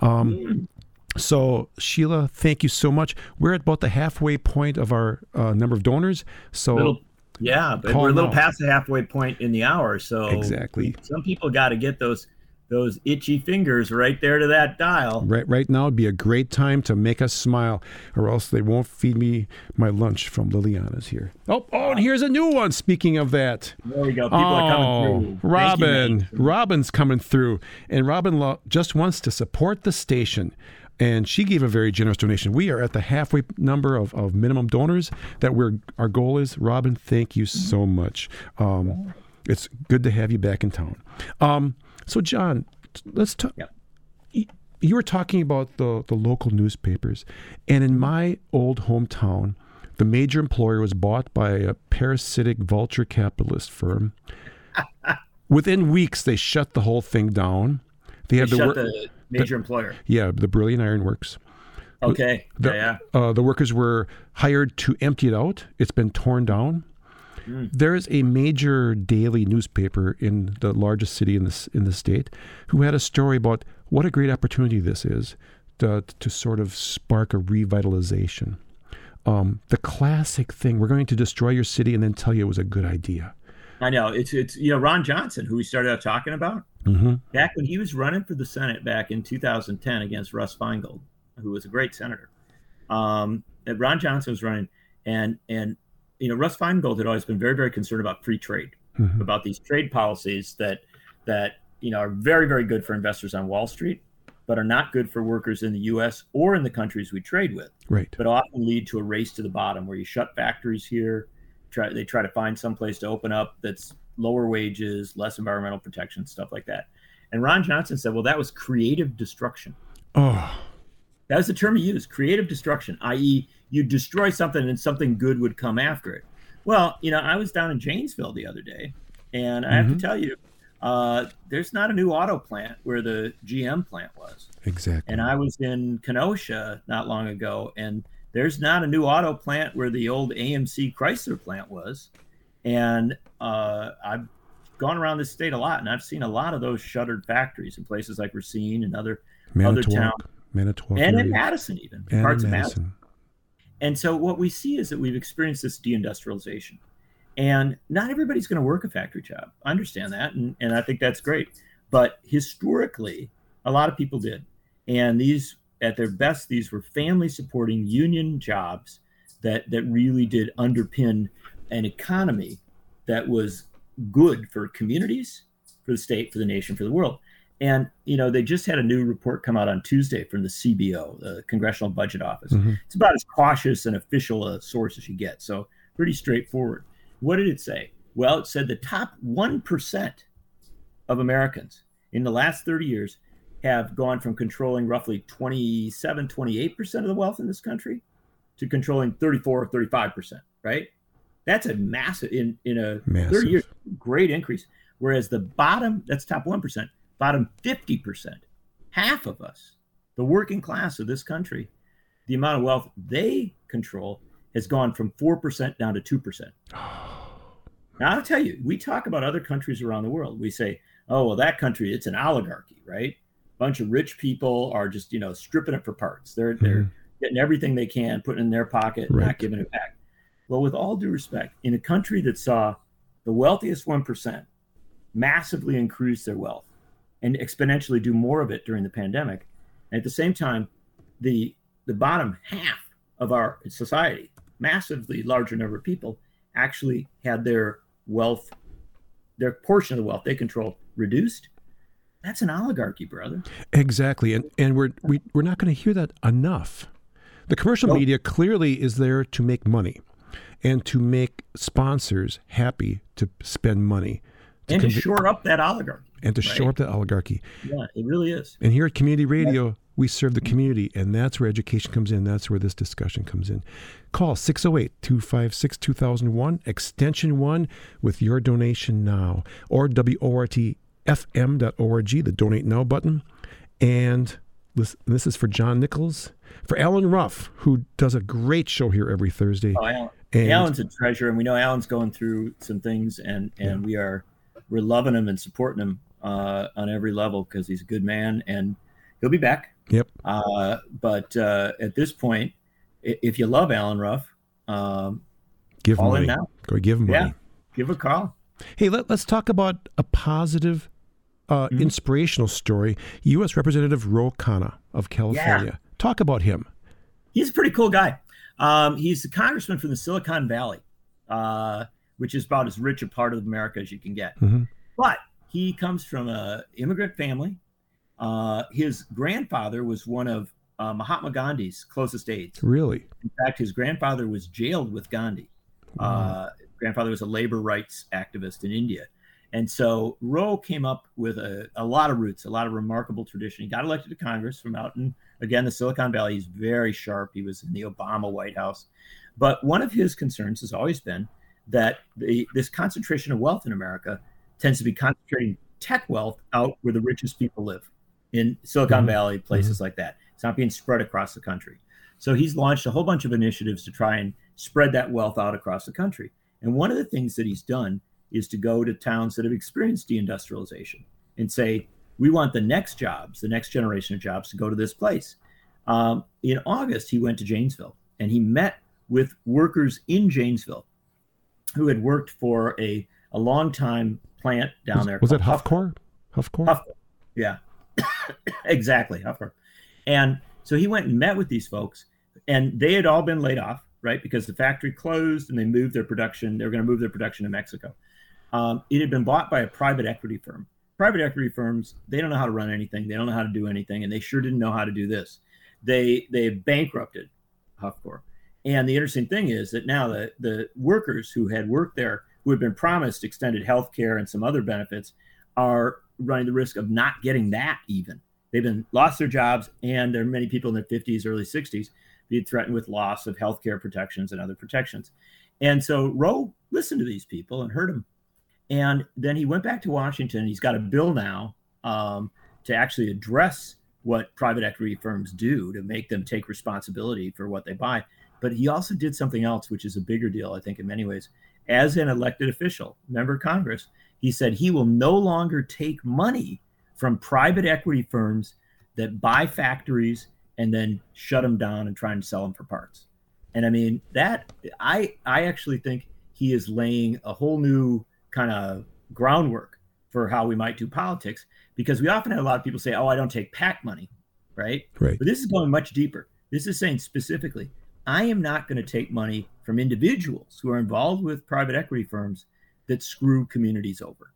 Um, mm. So, Sheila, thank you so much. We're at about the halfway point of our uh, number of donors. So, little, yeah, but we're a little past the halfway point in the hour. So, exactly, some people got to get those those itchy fingers right there to that dial. Right, right now would be a great time to make us smile, or else they won't feed me my lunch from Liliana's here. Oh, oh, and here's a new one. Speaking of that, there we go. People oh, are coming through. Robin, you, Robin's coming through, and Robin lo- just wants to support the station and she gave a very generous donation. We are at the halfway number of, of minimum donors that we're our goal is. Robin, thank you so much. Um, it's good to have you back in town. Um, so, John, let's talk. You were talking about the the local newspapers, and in my old hometown, the major employer was bought by a parasitic vulture capitalist firm. Within weeks, they shut the whole thing down. They had they the, wor- the major the, employer. Yeah, the Brillion Iron Works. Okay. The, yeah. Uh, the workers were hired to empty it out. It's been torn down. Mm. There is a major daily newspaper in the largest city in this in the state who had a story about what a great opportunity this is to, to sort of spark a revitalization. Um, the classic thing: we're going to destroy your city and then tell you it was a good idea. I know it's it's you know Ron Johnson who we started out talking about mm-hmm. back when he was running for the Senate back in 2010 against Russ Feingold, who was a great senator. Um, Ron Johnson was running, and and you know Russ Feingold had always been very very concerned about free trade, mm-hmm. about these trade policies that that you know are very very good for investors on Wall Street, but are not good for workers in the U.S. or in the countries we trade with. Right. But often lead to a race to the bottom where you shut factories here try they try to find some place to open up that's lower wages, less environmental protection, stuff like that. And Ron Johnson said, well, that was creative destruction. Oh. That was the term he used, creative destruction, i.e., you destroy something and something good would come after it. Well, you know, I was down in Janesville the other day, and I mm-hmm. have to mm-hmm. tell you, uh, there's not a new auto plant where the GM plant was. Exactly. And I was in Kenosha not long ago, and there's not a new auto plant where the old AMC Chrysler plant was. And uh, I gone around this state a lot, and I've seen a lot of those shuttered factories in places like Racine and other Manitowoc, other towns, Manitowoc, and in. Madison, even and parts of Madison. Madison. And so what we see is that we've experienced this deindustrialization. And not everybody's going to work a factory job. I understand that. And, and I think that's great. But historically, a lot of people did. And these, at their best, these were family supporting union jobs that, that really did underpin an economy that was good for communities, for the state, for the nation, for the world. And you know, they just had a new report come out on Tuesday from the CBO, the Congressional Budget Office. Mhm. It's about as cautious and official a source as you get. So pretty straightforward. What did it say? Well, it said the top one percent of Americans in the last 30 years have gone from controlling roughly 27, 28% of the wealth in this country to controlling 34 or 35%, right? That's a massive in in a 30 Massive. years great increase. Whereas the bottom, that's top 1%, bottom 50%, half of us, the working class of this country, the amount of wealth they control has gone from 4% down to 2%. Now, I'll tell you, we talk about other countries around the world. We say, oh, well, that country, it's an oligarchy, right? Bunch of rich people are just, you know, stripping it for parts. They're, mm-hmm. they're getting everything they can, putting it in their pocket, Right. not giving it back. Well, with all due respect, in a country that saw the wealthiest 1% massively increase their wealth and exponentially do more of it during the pandemic, and at the same time, the the bottom half of our society, massively larger number of people, actually had their wealth, their portion of the wealth they control reduced. That's an oligarchy, brother. Exactly, and and we're we, we're not going to hear that enough. The commercial Nope. media clearly is there to make money, and to make sponsors happy to spend money, And to shore up that oligarchy. and to right? shore up that oligarchy. Yeah, it really is. And here at Community Radio, we serve the community, and that's where education comes in. That's where this discussion comes in. Call 608 256 2001, extension 1, with your donation now, or WORTFM.org, the donate now button. And this, this is for John Nichols, for Allen Ruff, who does a great show here every Thursday. Oh, Allen, And- Allen's a treasure, and we know Allen's going through some things, and and we are we're loving him and supporting him uh, on every level because he's a good man, and he'll be back. Yep. Uh, but uh, at this point, if you love Allen Ruff, um, Give call money. Go give him money. Yeah. Give a call. Hey, let, us talk about a positive, uh, Mm-hmm. inspirational story. U.S. Representative Ro Khanna of California. Talk about him. He's a pretty cool guy. Um, he's the congressman from the Silicon Valley, uh, which is about as rich a part of America as you can get. Mhm. But he comes from a immigrant family. Uh, his grandfather was one of uh, Mahatma Gandhi's closest aides. Really? In fact, his grandfather was jailed with Gandhi. Uh, grandfather was a labor rights activist in India. And so Ro came up with a, a lot of roots, a lot of remarkable tradition. He got elected to Congress from out in, again, the Silicon Valley. He's very sharp. He was in the Obama White House. But one of his concerns has always been that the, this concentration of wealth in America tends to be concentrating tech wealth out where the richest people live in Silicon Mhm. Valley, places like that. It's not being spread across the country. So he's launched a whole bunch of initiatives to try and spread that wealth out across the country. And one of the things that he's done is to go to towns that have experienced deindustrialization and say, we want the next jobs, the next generation of jobs to go to this place. Um, in August, he went to Janesville and he met with workers in Janesville who had worked for a, a long time plant down Was, there. was it Hufcor? Hufcor? Hufcor. Yeah, exactly. Hufcor. And so he went and met with these folks, and they had all been laid off, right? Because the factory closed and they moved their production. They were going to move their production to Mexico. Um, it had been bought by a private equity firm. Private equity firms, they don't know how to run anything. They don't know how to do anything, and they sure didn't know how to do this. They they bankrupted Hufcor. And the interesting thing is that now the, the workers who had worked there, who had been promised extended health care and some other benefits, are running the risk of not getting that even. They've been lost their jobs, and there are many people in their 50s, early 60s being threatened with loss of health care protections and other protections. And so Ro listened to these people and heard them. And then he went back to Washington. He's got a bill now um, to actually address what private equity firms do to make them take responsibility for what they buy. But he also did something else, which is a bigger deal, I think, in many ways. As an elected official, member of Congress, he said he will no longer take money from private equity firms that buy factories and then shut them down and try and sell them for parts. And I mean that I I actually think he is laying a whole new kind of groundwork for how we might do politics because we often have a lot of people say, "Oh, I don't take PAC money," right? Right. But this is going much deeper. This is saying specifically, I am not going to take money from individuals who are involved with private equity firms that screw communities over.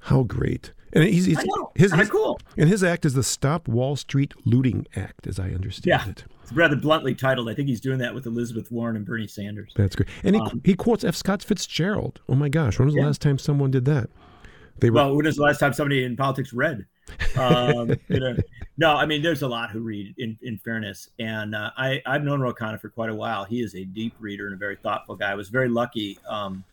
How great! And he's, he's know. his, his cool. and his act is the Stop Wall Street Looting Act, as I understand Yeah. it. It's rather bluntly titled. I think he's doing that with Elizabeth Warren and Bernie Sanders. That's great. And he, Um, he quotes F. Scott Fitzgerald. Oh my gosh, when was the last time someone did that? They were Well, when was the last time somebody in politics read? Um, you know, no, I mean, there's a lot who read. In, in fairness, and uh, I I've known Ro Khanna for quite a while. He is a deep reader and a very thoughtful guy. I was very lucky um,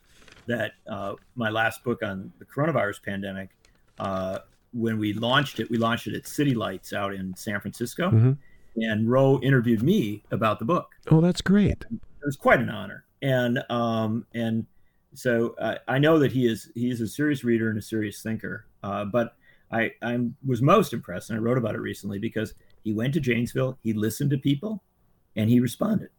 that uh, my last book on the coronavirus pandemic, uh, when we launched it, we launched it at City Lights out in San Francisco, Mhm. and Ro interviewed me about the book. Oh, that's great. it was quite an honor. And um and so uh, i know that he is he is a serious reader and a serious thinker. Uh, but i i was most impressed and i wrote about it recently because he went to janesville he listened to people and he responded.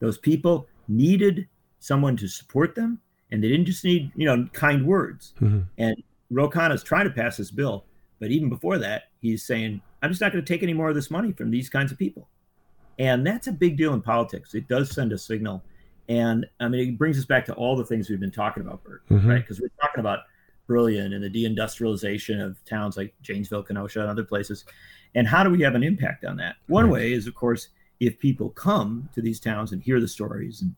Those people needed someone to support them and they didn't just need you know kind words Mhm. and Ro Khanna is trying to pass this bill but even before that he's saying i'm just not going to take any more of this money from these kinds of people and that's a big deal in politics. It does send a signal. And I mean, it brings us back to all the things we've been talking about, Bert, Mhm. right? Because we're talking about Brillion and the deindustrialization of towns like Janesville, Kenosha, and other places. And how do we have an impact on that? One Right. way is, of course, if people come to these towns and hear the stories and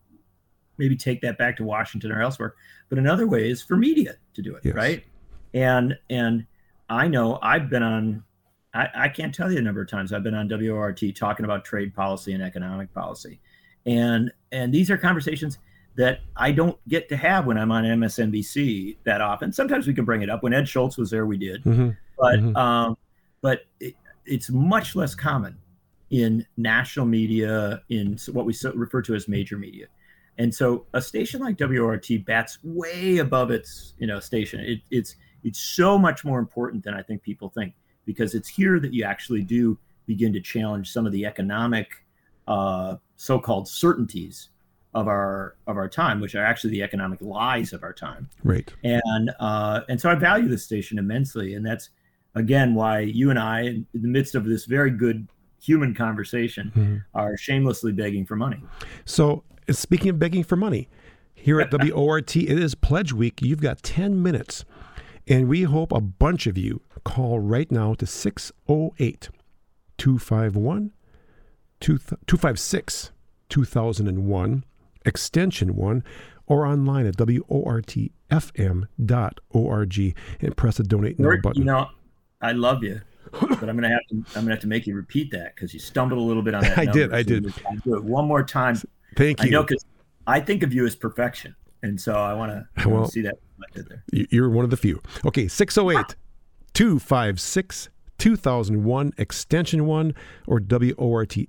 maybe take that back to Washington or elsewhere. But another way is for media to do it, Yes. right? And and I know I've been on I, I can't tell you the number of times I've been on WORT talking about trade policy and economic policy. And and these are conversations that I don't get to have when I'm on MSNBC that often. Sometimes we can bring it up. When Ed Schultz was there, we did. Mhm. But Mhm. um, but it, it's much less common in national media, in what we so- refer to as major media. And so a station like WORT bats way above its you know station. It, it's it's so much more important than I think people think because it's here that you actually do begin to challenge some of the economic uh, so-called certainties of our of our time, which are actually the economic lies of our time Right. and uh, and so I value this station immensely, and that's again why you and I, in the midst of this very good human conversation, Mhm. are shamelessly begging for money. So, uh, speaking of begging for money, here at WORT, it is Pledge Week. You've got 10 minutes, and we hope a bunch of you call right now to 608 251 256 2001, extension 1, or online at WORTFM.org and press the donate now button. You know, I love you, but I'm gonna have to I'm gonna have to make you repeat that because you stumbled a little bit on that. I did, number. I So did. Do it one more time. Thank I you. know because I think of you as perfection, and so I want to Well- see that there. You're one of the few. Okay, 608 256 2001, extension 1, or WORTFM.org.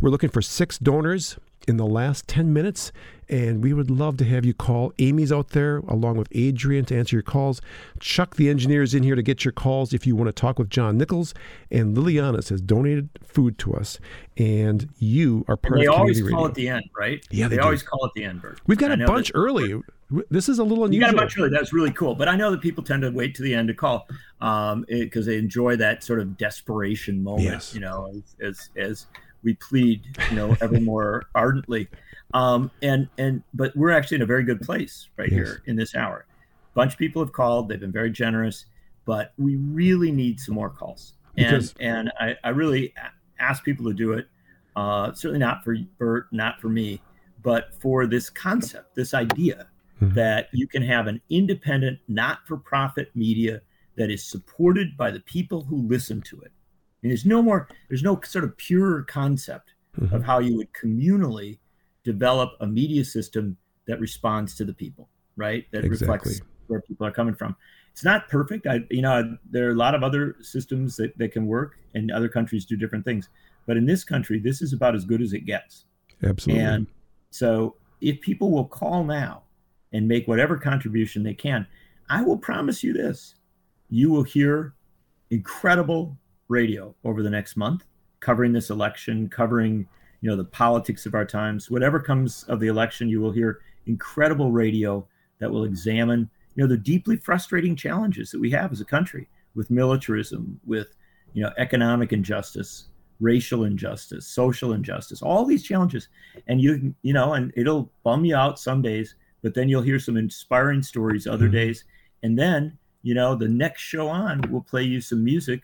We're looking for six donors in the last 10 minutes, and we would love to have you call. Amy's out there along with Adrian to answer your calls. Chuck, the engineer, is in here to get your calls if you want to talk with John Nichols. And Liliana has donated food to us, and you are part They of always Community call Radio. at the end, right? Yeah, they they, always call at the end, Bert. We've got I a bunch that- early. This is a little You unusual. got a bunch early. That's really cool. But I know that people tend to wait to the end to call um, because they enjoy that sort of desperation moment. Yes. You know, as, as as we plead, you know, ever more ardently. Um, and and but we're actually in a very good place right Yes. here in this hour. A bunch of people have called. They've been very generous, but we really need some more calls. And Because- and I, I really ask people to do it. Uh, certainly not for Bert, not for me, but for this concept, this idea Mhm. that you can have an independent, not for profit media that is supported by the people who listen to it. And there's no more, there's no sort of pure concept Mhm. of how you would communally develop a media system that responds to the people, right? That Exactly. reflects where people are coming from. It's not perfect. I, you know, there are a lot of other systems that, that can work, and other countries do different things. But in this country, this is about as good as it gets. Absolutely. And so if people will call now and make whatever contribution they can. I will promise you this you will hear incredible radio over the next month covering this election, covering you know the politics of our times. Whatever comes of the election, you will hear incredible radio that will examine you know the deeply frustrating challenges that we have as a country with militarism, with you know economic injustice, racial injustice, social injustice, all these challenges. And you you know, and it'll bum you out some days, but then you'll hear some inspiring stories other mm-hmm. days. And then, you know, the next show on will play you some music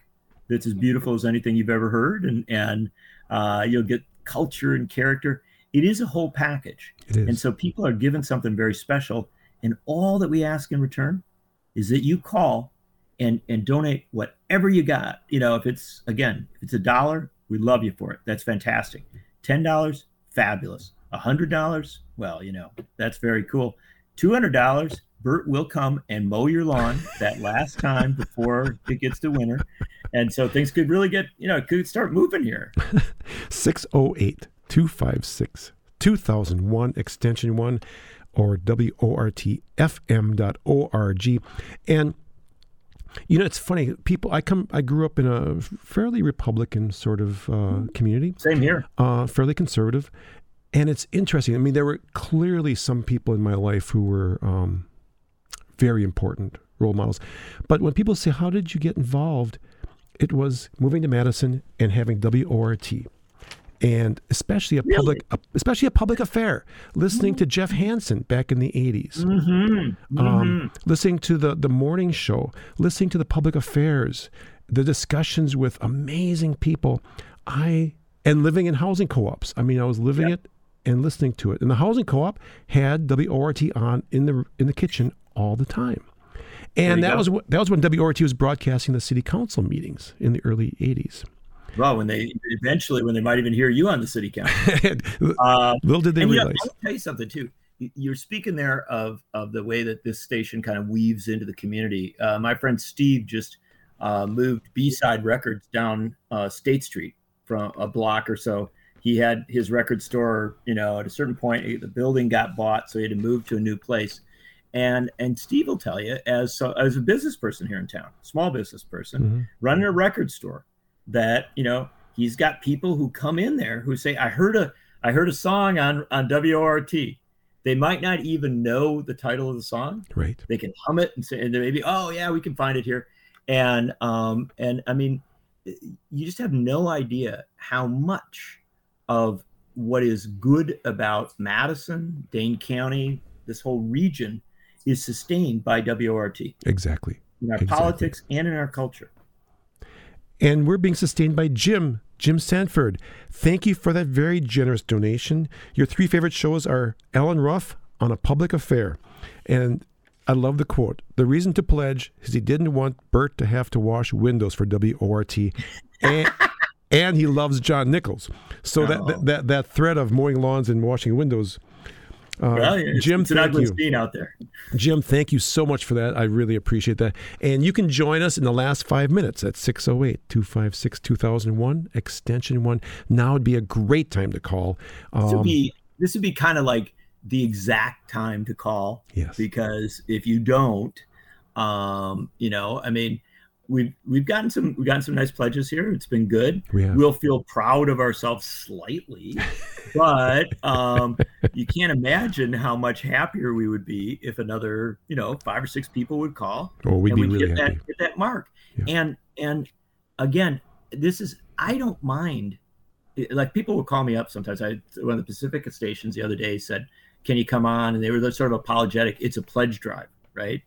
that's as beautiful as anything you've ever heard, and and uh, you'll get culture and character. It is a whole package, and so people are given something very special. And all that we ask in return is that you call and and donate whatever you got. You know, if it's again, if it's a dollar, we love you for it. That's fantastic. Ten dollars, fabulous. A hundred dollars, well, you know, that's very cool. Two hundred dollars, Bert will come and mow your lawn that last time before it gets to winter. And so things could really get, you know, could start moving here. 608 256 2001 extension 1 or WORTFM.org. And you know, it's funny. People, I come, I grew up in a fairly Republican sort of uh, community. Same here. Uh, fairly conservative, and it's interesting. I mean, there were clearly some people in my life who were um, very important role models. But when people say, "How did you get involved?" it was moving to Madison and having WORT, and especially a really? public, especially a public affair. Listening mm-hmm. to Jeff Hansen back in the 80s mm-hmm. Um, mm-hmm. listening to the the morning show, listening to the public affairs, the discussions with amazing people. I and living in housing co-ops. I mean, I was living yep. it and listening to it. And the housing co-op had WORT on in the in the kitchen all the time. And that go. was that was when WORT was broadcasting the city council meetings in the early '80s. Well, when they eventually, when they might even hear you on the city council. uh, Little did they realize. You know, I'll tell you something too. You're speaking there of of the way that this station kind of weaves into the community. Uh, my friend Steve just uh, moved B Side Records down uh, State Street from a block or so. He had his record store, you know, at a certain point, the building got bought, so he had to move to a new place and and Steve will tell you as so as a business person here in town, small business person mm-hmm. running a record store, that you know he's got people who come in there who say, "I heard a I heard a song on on WORT." They might not even know the title of the song. Right. They can hum it and say, and maybe, "Oh yeah, we can find it here," and um and I mean, you just have no idea how much of what is good about Madison, Dane County, this whole region is sustained by WORT. Exactly. In our exactly. politics and in our culture. And we're being sustained by Jim, Jim Sanford. Thank you for that very generous donation. Your three favorite shows are Allen Ruff on a public affair. And I love the quote. The reason to pledge is he didn't want Bert to have to wash windows for WORT. And, and he loves John Nichols. So oh. that, that, that, that thread of mowing lawns and washing windows uh, well, it's, Jim, it's an ugly scene out there. Jim, thank you so much for that. I really appreciate that. And you can join us in the last five minutes at 608 256 2001, extension one. Now would be a great time to call. Um, this would be, this would be kind of like the exact time to call. Yes. Because if you don't, um, you know, I mean, we've we've gotten some we've gotten some nice pledges here. It's been good. We will feel proud of ourselves slightly, but um, you can't imagine how much happier we would be if another you know five or six people would call. Oh, we'd be really hit happy. That, hit that mark. Yeah. And and again, this is I don't mind. Like people will call me up sometimes. I one of the Pacifica stations the other day said, "Can you come on?" And they were sort of apologetic. It's a pledge drive, right?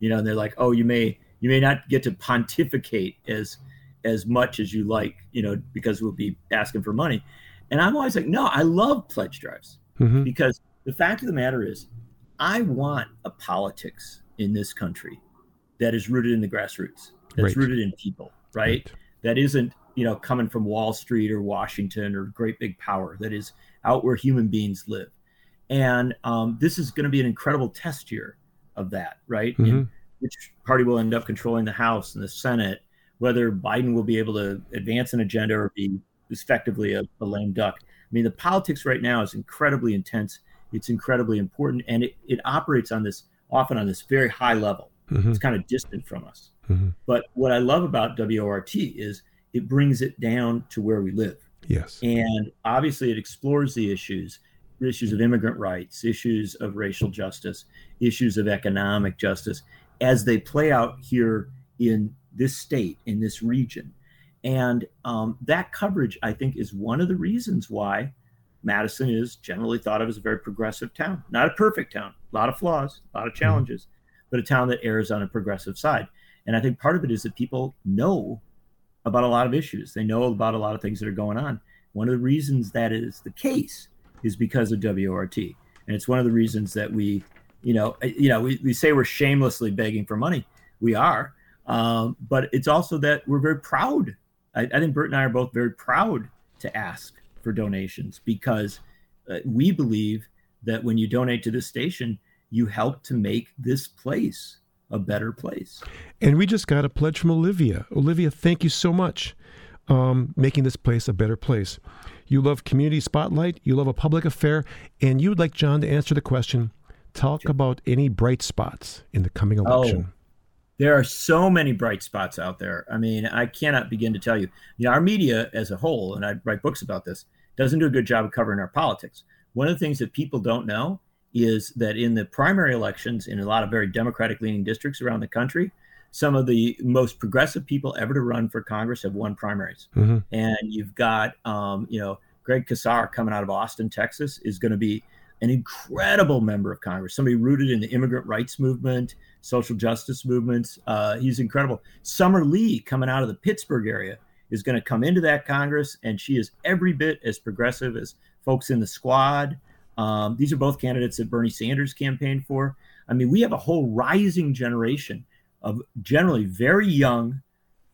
You know, and they're like, "Oh, you may." You may not get to pontificate as as much as you like, you know, because we'll be asking for money. And I'm always like, no, I love pledge drives mm-hmm. because the fact of the matter is, I want a politics in this country that is rooted in the grassroots, that's right. rooted in people, right? right? That isn't, you know, coming from Wall Street or Washington or great big power, that is out where human beings live. And um, this is going to be an incredible test year of that, right? Mm-hmm which party will end up controlling the House and the Senate, whether Biden will be able to advance an agenda or be effectively a, a lame duck. I mean, the politics right now is incredibly intense It's incredibly important, and it, it operates on this often on this very high level. Mm-hmm. It's kind of distant from us. Mm-hmm. But what I love about WORT is it brings it down to where we live. Yes. And obviously, it explores the issues issues of immigrant rights, issues of racial justice, issues of economic justice as they play out here in this state, in this region. And um, that coverage, I think, is one of the reasons why Madison is generally thought of as a very progressive town. Not a perfect town, a lot of flaws, a lot of mm-hmm. challenges, mm-hmm. but a town that errs on a progressive side. And I think part of it is that people know about a lot of issues. They know about a lot of things that are going on. One of the reasons that is the case is because of WORT. And it's one of the reasons that we, you know, eh, you know, we, we say we're shamelessly begging for money. We are. Um, but it's also that we're very proud. I, I, think Bert and I are both very proud to ask for donations because uh, we believe that when you donate to this station, you help to make this place a better place. And we just got a pledge from Olivia. Olivia, thank you so much. Um, making this place a better place. You love community spotlight, you love a public affair, and you would like John to answer the question talk about any bright spots in the coming oh, election. Oh, there are so many bright spots out there. I mean, I cannot begin to tell you. You know, our media as a whole, and I write books about this, doesn't do a good job of covering our politics. One of the things that people don't know is that in the primary elections in a lot of very democratic leaning districts around the country, some of the most progressive people ever to run for Congress have won primaries. Mm-hmm. And you've got, um, you know, Greg Casar coming out of Austin, Texas, is going to be an incredible member of Congress, somebody rooted in the immigrant rights movement, social justice movements. Uh, he's incredible. Summer Lee coming out of the Pittsburgh area is going to come into that Congress, and she is every bit as progressive as folks in the squad. Um, these are both candidates that Bernie Sanders campaigned for. I mean, we have a whole rising generation of generally very young,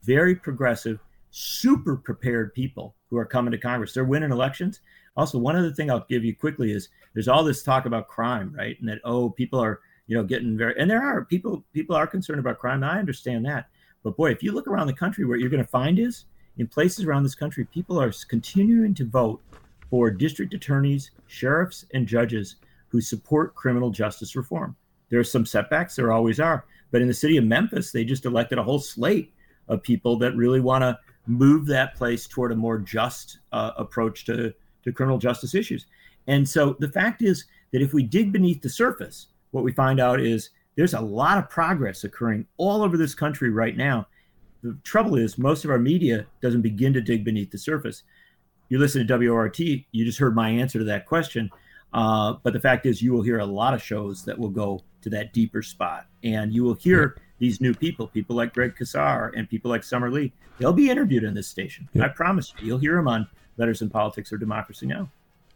very progressive, super prepared people who are coming to Congress. They're winning elections. Also, one other thing I'll give you quickly is there's all this talk about crime, right? And that oh, people are you know getting very and there are people people are concerned about crime. I understand that, but boy, if you look around the country, what you're going to find is in places around this country, people are continuing to vote for district attorneys, sheriffs, and judges who support criminal justice reform. There are some setbacks, there always are. But in the city of Memphis, they just elected a whole slate of people that really want to move that place toward a more just uh, approach to, to criminal justice issues. And so the fact is that if we dig beneath the surface, what we find out is there's a lot of progress occurring all over this country right now. The trouble is, most of our media doesn't begin to dig beneath the surface you listen to WORT, you just heard my answer to that question. Uh, but the fact is, you will hear a lot of shows that will go to that deeper spot, and you will hear these new people, people like Greg Casar and people like Summer Lee. They'll be interviewed in this station. I promise you, you'll hear them on Letters and Politics or Democracy Now!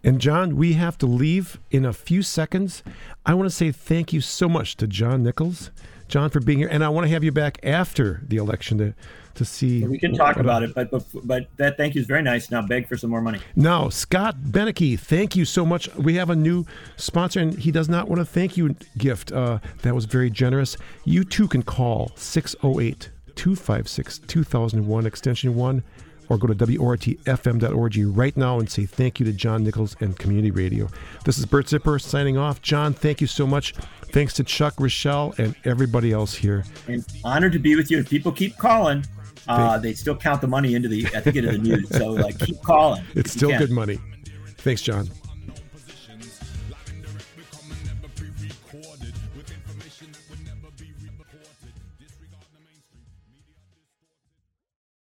And John, we have to leave in a few seconds. I want to say thank you so much to John Nichols, John, for being here, and I want to have you back after the election to to see. We can talk about it, but, but but that thank you is very nice. Now beg for some more money. Now, Scott Beneke, thank you so much. We have a new sponsor, and he does not want to thank you gift. Uh, that was very generous. You too can call 608 256 2001 extension 1 or go to WORTFM.org right now and say thank you to John Nichols and Community Radio. This is Bert Zipperer signing off. John, thank you so much. Thanks to Chuck, Rochelle, and everybody else here. And honored to be with you. If people keep calling, uh, they still count the money into the I think into the news. So like keep calling. It's still good money. Thanks, John.